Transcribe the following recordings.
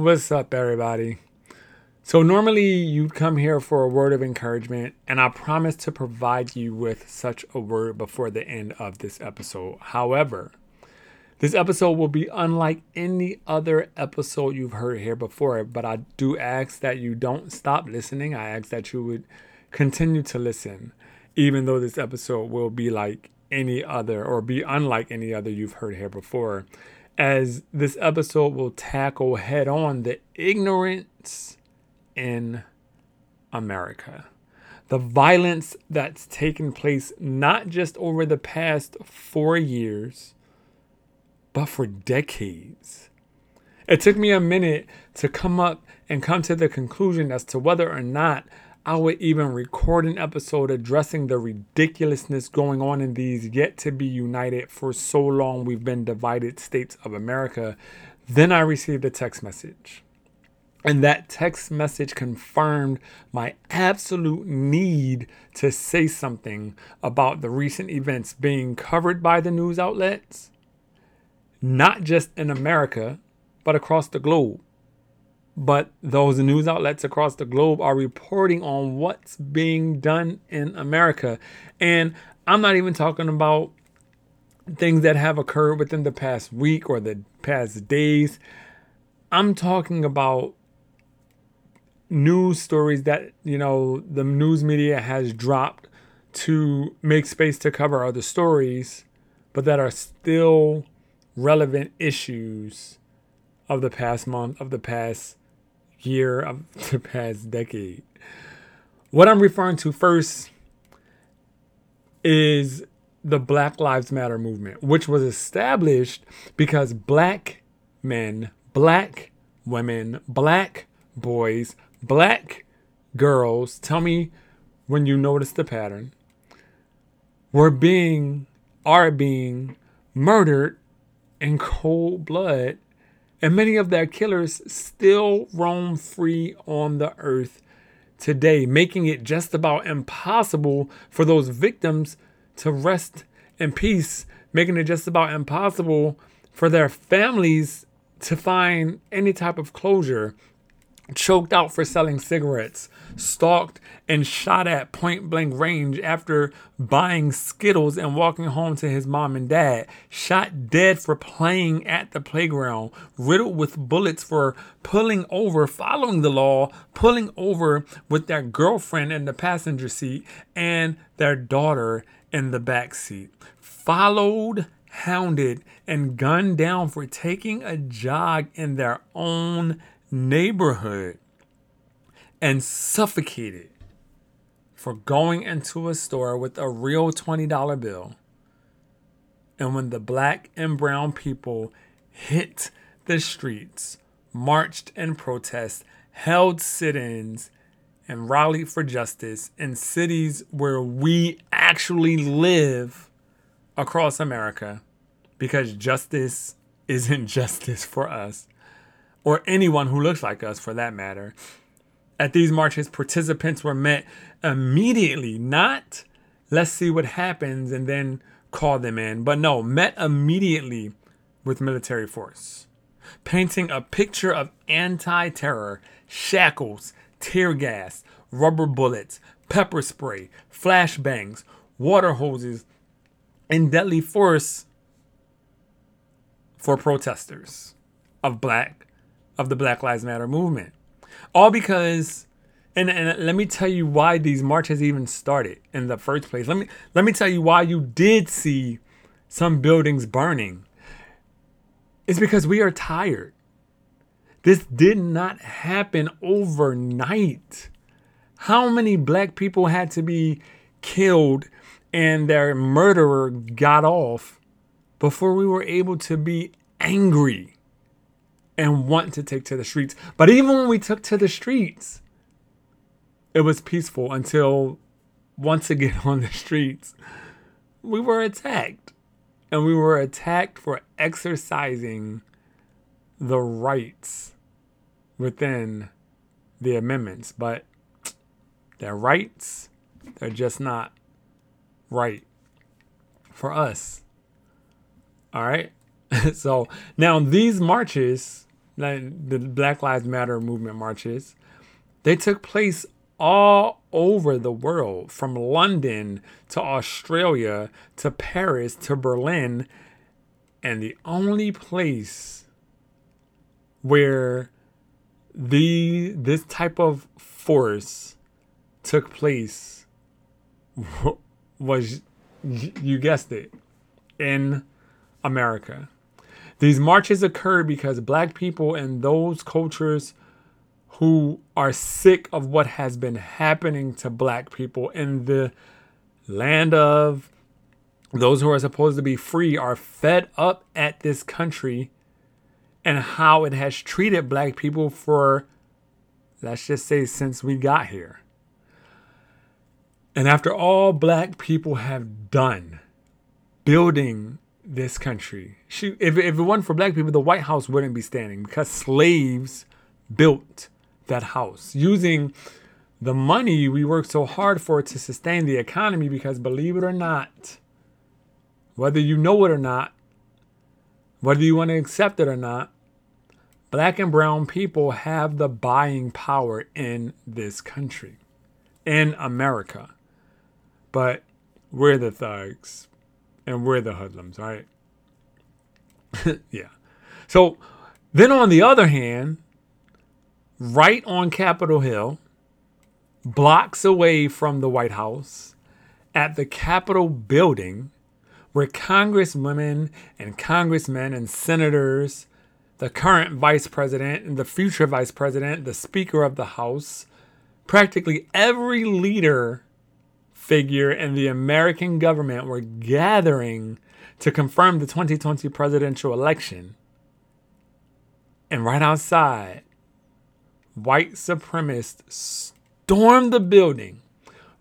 What's up, everybody? So, normally you'd come here for a word of encouragement, and I promise to provide you with such a word before the end of this episode. However, this episode will be unlike any other episode you've heard here before, but I do ask that you don't stop listening. I ask that you would continue to listen, even though this episode will be like any other or be unlike any other you've heard here before, as this episode will tackle head on the ignorance in America. The violence that's taken place not just over the past four years, but for decades. It took me a minute to come up and come to the conclusion as to whether or not I would even record an episode addressing the ridiculousness going on in these yet to be united for so long we've been divided states of America. Then I received a text message. And that text message confirmed my absolute need to say something about the recent events being covered by the news outlets, not just in America, but across the globe. But those news outlets across the globe are reporting on what's being done in America. And I'm not even talking about things that have occurred within the past week or the past days. I'm talking about news stories that you know the news media has dropped to make space to cover other stories but that are still relevant issues of the past month of the past year of the past decade what i'm referring to first is the black lives matter movement which was established because black men black women black boys black girls, tell me when you notice the pattern, were being, are being murdered in cold blood. And many of their killers still roam free on the earth today, making it just about impossible for those victims to rest in peace, making it just about impossible for their families to find any type of closure choked out for selling cigarettes, stalked and shot at point blank range after buying Skittles and walking home to his mom and dad, shot dead for playing at the playground, riddled with bullets for pulling over, following the law, pulling over with their girlfriend in the passenger seat and their daughter in the back seat, followed hounded and gunned down for taking a jog in their own neighborhood and suffocated for going into a store with a real $20 bill. And when the black and brown people hit the streets, marched in protest, held sit ins, and rallied for justice in cities where we actually live across America, because justice isn't justice for us or anyone who looks like us for that matter. At these marches, participants were met immediately, not let's see what happens and then call them in, but no, met immediately with military force, painting a picture of anti terror, shackles, tear gas, rubber bullets, pepper spray, flashbangs, water hoses, and deadly force for protesters of black of the Black Lives Matter movement. All because and, and let me tell you why these marches even started in the first place. Let me let me tell you why you did see some buildings burning. It's because we are tired. This did not happen overnight. How many black people had to be killed and their murderer got off before we were able to be angry? And want to take to the streets. But even when we took to the streets, it was peaceful until once again on the streets, we were attacked. And we were attacked for exercising the rights within the amendments. But they're rights, they're just not right. for us. All right. so now these marches, like the Black Lives Matter movement marches, they took place all over the world from London to Australia to Paris to Berlin. And the only place where the this type of force took place was you guessed it in America. These marches occur because black people and those cultures who are sick of what has been happening to black people in the land of those who are supposed to be free are fed up at this country and how it has treated black people for, let's just say, since we got here. And after all black people have done building this country, she, if, if it wasn't for black people, the White House wouldn't be standing because slaves built that house using the money we worked so hard for to sustain the economy. Because believe it or not, whether you know it or not, whether you want to accept it or not, black and brown people have the buying power in this country, in America. But we're the thugs and we're the hoodlums, right? yeah. So then on the other hand, right on Capitol Hill, blocks away from the White House, at the Capitol building, where congresswomen and congressmen and senators, the current vice president and the future vice president, the Speaker of the House, practically every leader figure in the American government were gathering to confirm the 2020 presidential election. And right outside, white supremacists stormed the building,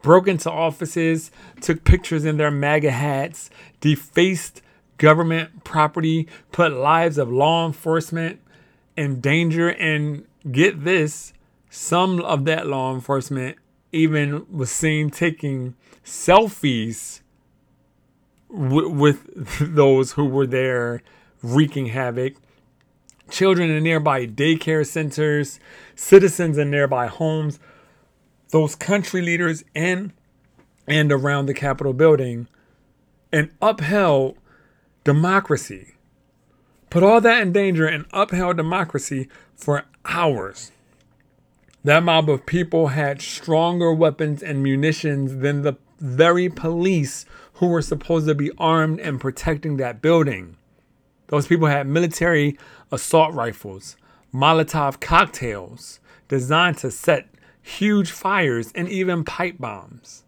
broke into offices, took pictures in their MAGA hats, defaced government property, put lives of law enforcement in danger, and get this, some of that law enforcement even was seen taking selfies w- with those who were there wreaking havoc children in nearby daycare centers, citizens in nearby homes, those country leaders in and around the Capitol building, and upheld democracy. Put all that in danger and upheld democracy for hours. That mob of people had stronger weapons and munitions than the very police who were supposed to be armed and protecting that building. Those people had military assault rifles, Molotov cocktails designed to set huge fires, and even pipe bombs.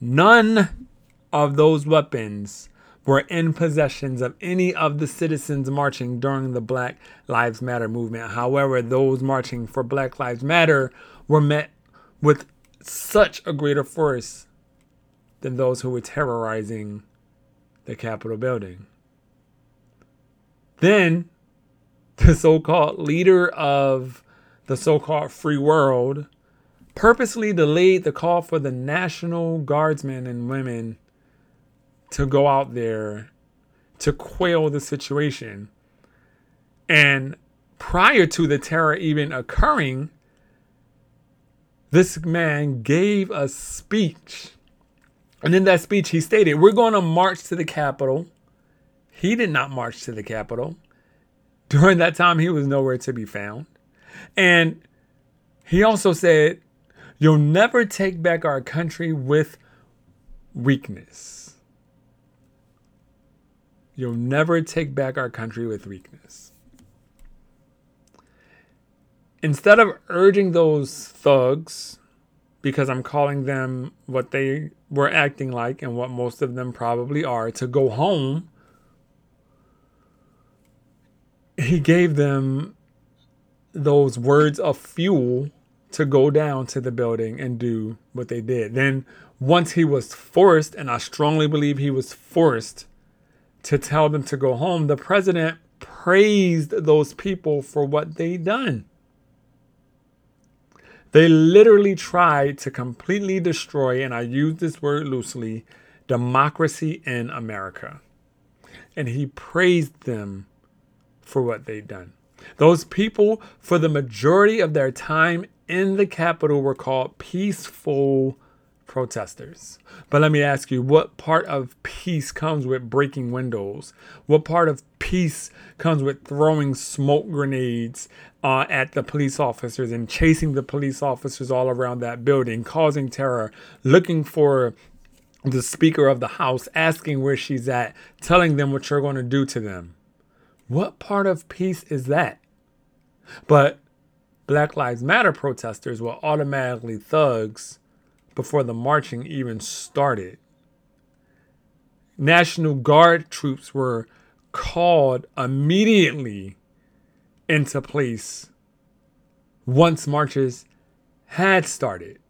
None of those weapons were in possessions of any of the citizens marching during the Black Lives Matter movement. However, those marching for Black Lives Matter were met with such a greater force than those who were terrorizing the Capitol building. Then the so called leader of the so called free world purposely delayed the call for the National Guardsmen and women to go out there to quail the situation. And prior to the terror even occurring, this man gave a speech. And in that speech, he stated, We're going to march to the Capitol. He did not march to the Capitol. During that time, he was nowhere to be found. And he also said, You'll never take back our country with weakness. You'll never take back our country with weakness. Instead of urging those thugs, because I'm calling them what they were acting like and what most of them probably are, to go home he gave them those words of fuel to go down to the building and do what they did. Then, once he was forced, and I strongly believe he was forced to tell them to go home, the president praised those people for what they'd done. They literally tried to completely destroy, and I use this word loosely, democracy in America. And he praised them for what they'd done. Those people, for the majority of their time in the Capitol, were called peaceful protesters. But let me ask you, what part of peace comes with breaking windows? What part of peace comes with throwing smoke grenades uh, at the police officers and chasing the police officers all around that building, causing terror, looking for the Speaker of the House, asking where she's at, telling them what you're going to do to them? What part of peace is that? But Black Lives Matter protesters were automatically thugs before the marching even started. National Guard troops were called immediately into place once marches had started.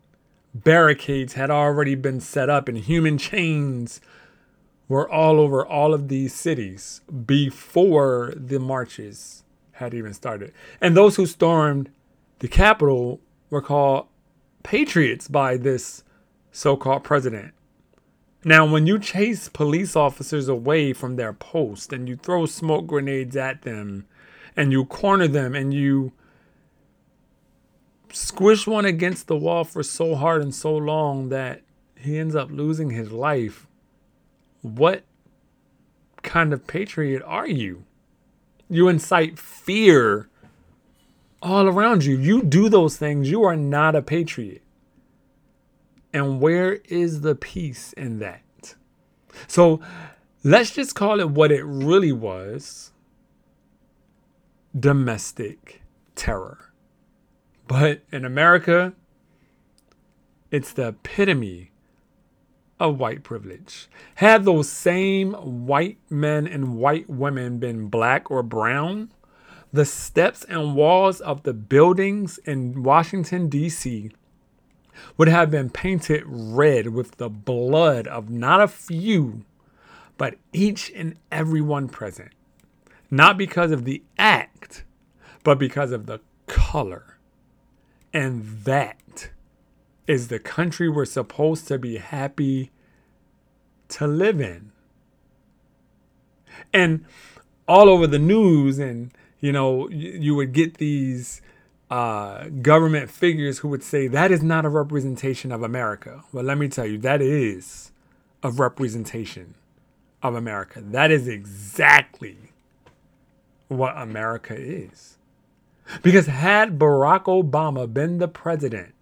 Barricades had already been set up, and human chains were all over all of these cities before the marches had even started. And those who stormed the Capitol were called patriots by this so called president. Now, when you chase police officers away from their post and you throw smoke grenades at them and you corner them and you squish one against the wall for so hard and so long that he ends up losing his life, what kind of patriot are you? You incite fear all around you. You do those things. You are not a patriot. And where is the peace in that? So let's just call it what it really was domestic terror. But in America, it's the epitome of white privilege. Had those same white men and white women been black or brown, the steps and walls of the buildings in Washington, D.C. would have been painted red with the blood of not a few, but each and every one present. Not because of the act, but because of the color. And that is the country we're supposed to be happy to live in. And all over the news and you know, you would get these uh, government figures who would say that is not a representation of America. Well, let me tell you, that is a representation of America. That is exactly what America is. Because had Barack Obama been the president,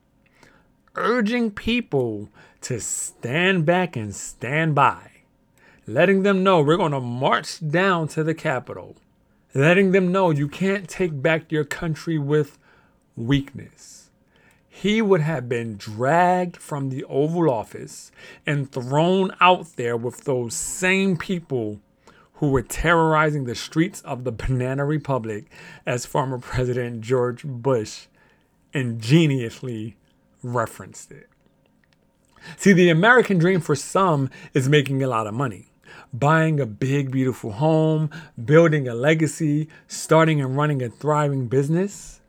urging people to stand back and stand by, letting them know we're going to march down to the Capitol letting them know you can't take back your country with weakness. He would have been dragged from the Oval Office and thrown out there with those same people who were terrorizing the streets of the Banana Republic, as former President George Bush ingeniously referenced it. See, the American dream for some is making a lot of money buying a big, beautiful home, building a legacy, starting and running a thriving business.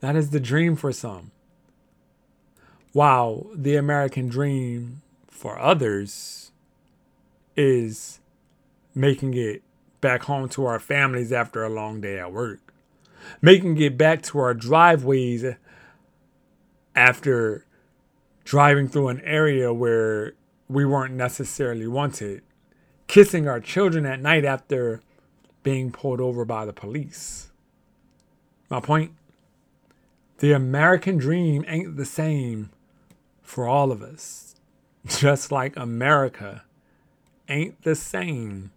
That is the dream for some. While the American dream for others is making it back home to our families after a long day at work, making it back to our driveways after driving through an area where we weren't necessarily wanted, kissing our children at night after being pulled over by the police. My point the American dream ain't the same for all of us, just like America ain't the same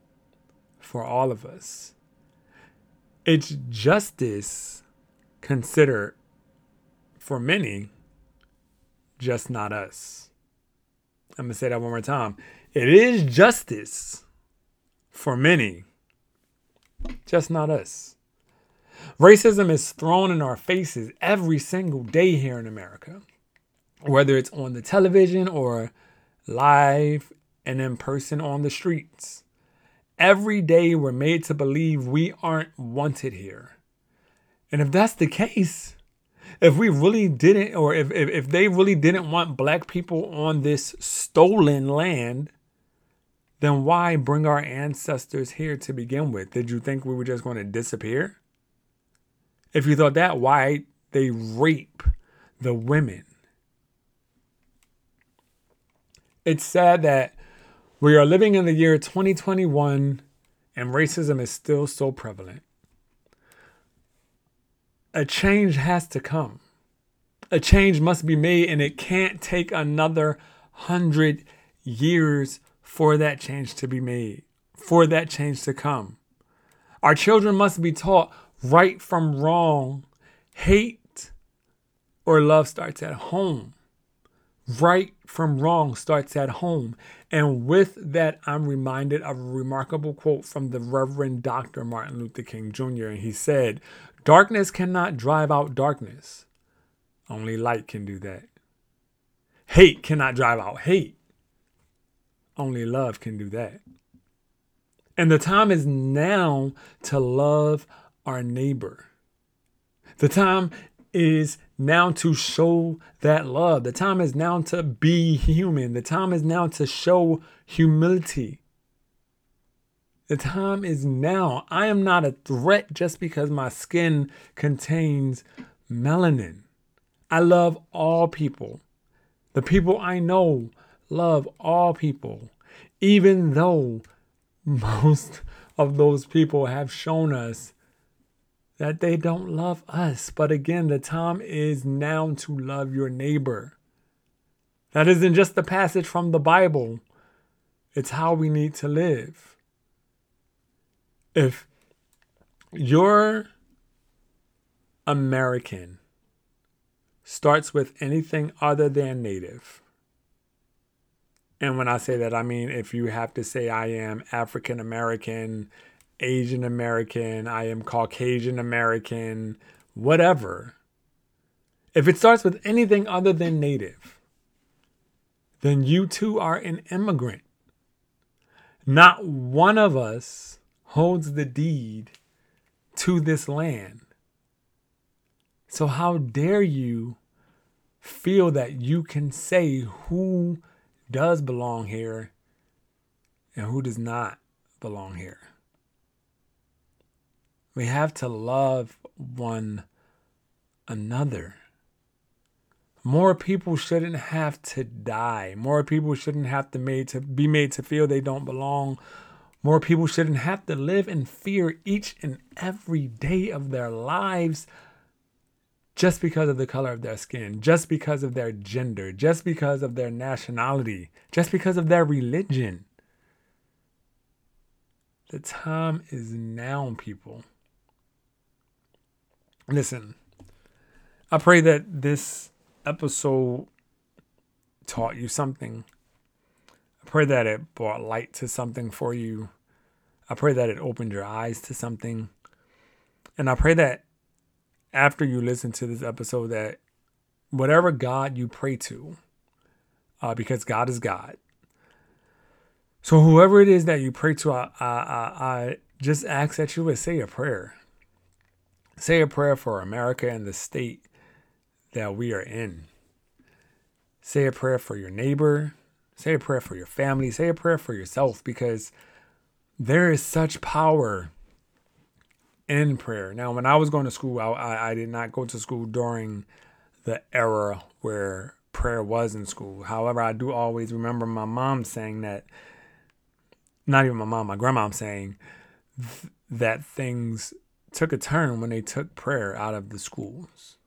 for all of us. It's justice considered for many, just not us. I'm going to say that one more time. It is justice for many, just not us. Racism is thrown in our faces every single day here in America, whether it's on the television or live and in person on the streets. Every day we're made to believe we aren't wanted here. And if that's the case, if we really didn't, or if, if, if they really didn't want black people on this stolen land, then why bring our ancestors here to begin with? Did you think we were just going to disappear? If you thought that, why they rape the women? It's sad that we are living in the year 2021 and racism is still so prevalent. A change has to come. A change must be made, and it can't take another hundred years for that change to be made, for that change to come. Our children must be taught right from wrong. Hate or love starts at home. Right from wrong starts at home. And with that, I'm reminded of a remarkable quote from the Reverend Dr. Martin Luther King Jr. And he said, Darkness cannot drive out darkness. Only light can do that. Hate cannot drive out hate. Only love can do that. And the time is now to love our neighbor. The time is now to show that love. The time is now to be human. The time is now to show humility. The time is now. I am not a threat just because my skin contains melanin. I love all people. The people I know love all people, even though most of those people have shown us that they don't love us. But again, the time is now to love your neighbor. That isn't just the passage from the Bible, it's how we need to live if your American starts with anything other than native, and when I say that, I mean if you have to say I am African American, Asian American, I am Caucasian American, whatever. If it starts with anything other than native, then you too are an immigrant. Not one of us holds the deed to this land. So, how dare you feel that you can say who does belong here and who does not belong here? We have to love one another. More people shouldn't have to die. More people shouldn't have to made to be made to feel they don't belong more people shouldn't have to live in fear each and every day of their lives just because of the color of their skin, just because of their gender, just because of their nationality, just because of their religion. The time is now, people. Listen, I pray that this episode taught you something I pray that it brought light to something for you. I pray that it opened your eyes to something. And I pray that after you listen to this episode, that whatever God you pray to, uh, because God is God. So whoever it is that you pray to, I, I, I just ask that you would say a prayer. Say a prayer for America and the state that we are in. Say a prayer for your neighbor. Say a prayer for your family. Say a prayer for yourself because there is such power in prayer. Now, when I was going to school, I, I, did not go to school during the era where prayer was in school. However, I do always remember my mom saying that, not even my mom, my grandma saying th- that things took a turn when they took prayer out of the schools.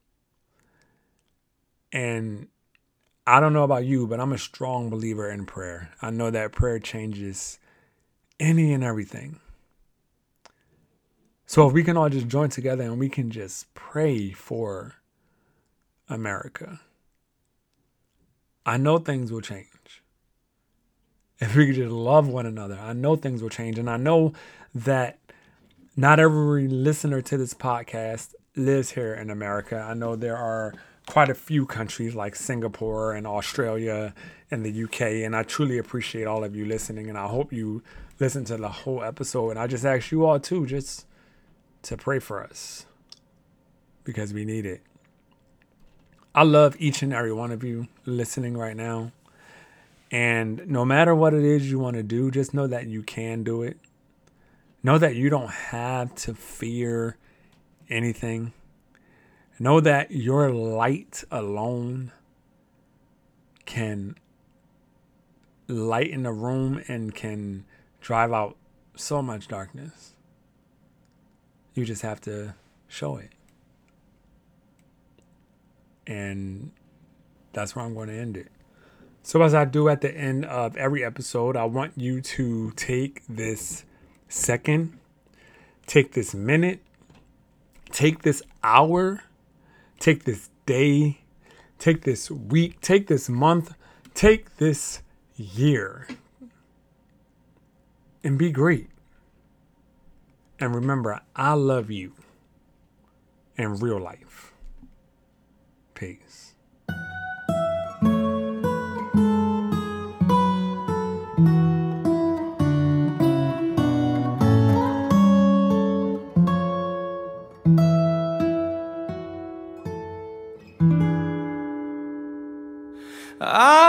And I don't know about you, but I'm a strong believer in prayer. I know that prayer changes any and everything. So if we can all just join together and we can just pray for America, I know things will change. If we could just love one another, I know things will change. And I know that not every listener to this podcast lives here in America. I know there are quite a few countries like Singapore and Australia and the UK. And I truly appreciate all of you listening. And I hope you listen to the whole episode. And I just ask you all too, just to pray for us because we need it. I love each and every one of you listening right now. And no matter what it is you want to do, just know that you can do it. Know that you don't have to fear anything. Know that your light alone can lighten a room and can drive out so much darkness. You just have to show it. And that's where I'm going to end it. So, as I do at the end of every episode, I want you to take this second, take this minute, take this hour, take this day, take this week, take this month, take this year, and be great. And remember, I love you in real life. Peace. I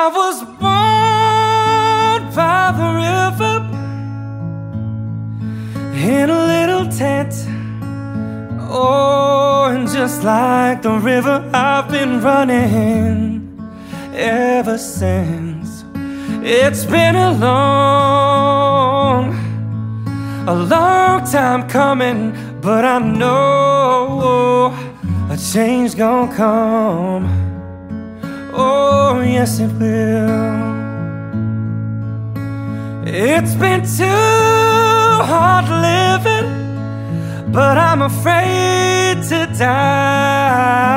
running ever since. It's been a long, a long time coming, but I know a change gonna come. Oh, yes, it will. It's been too hard living, but I'm afraid to die.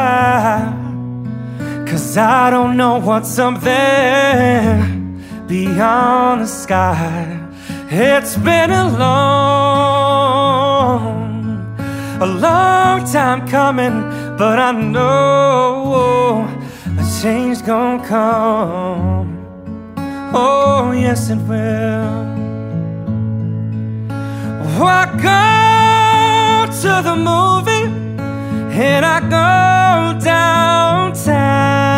I don't know what's up there beyond the sky. It's been a long, a long time coming, but I know a change gonna come. Oh, yes, it will. I go to the movie and I go downtown.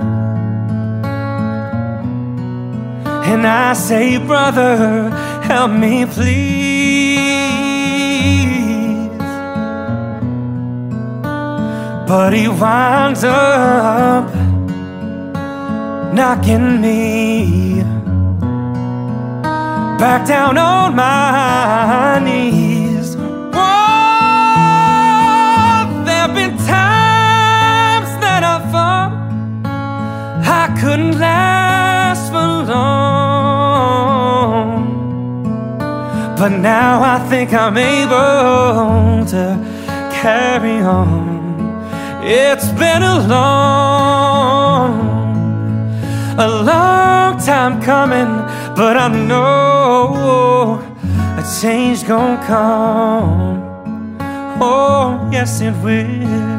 and I say, Brother, help me please. But he winds up knocking me back down on my knees. But now I think I'm able to carry on. It's been a long, a long time coming, but I know a change gonna come. Oh, yes, it will.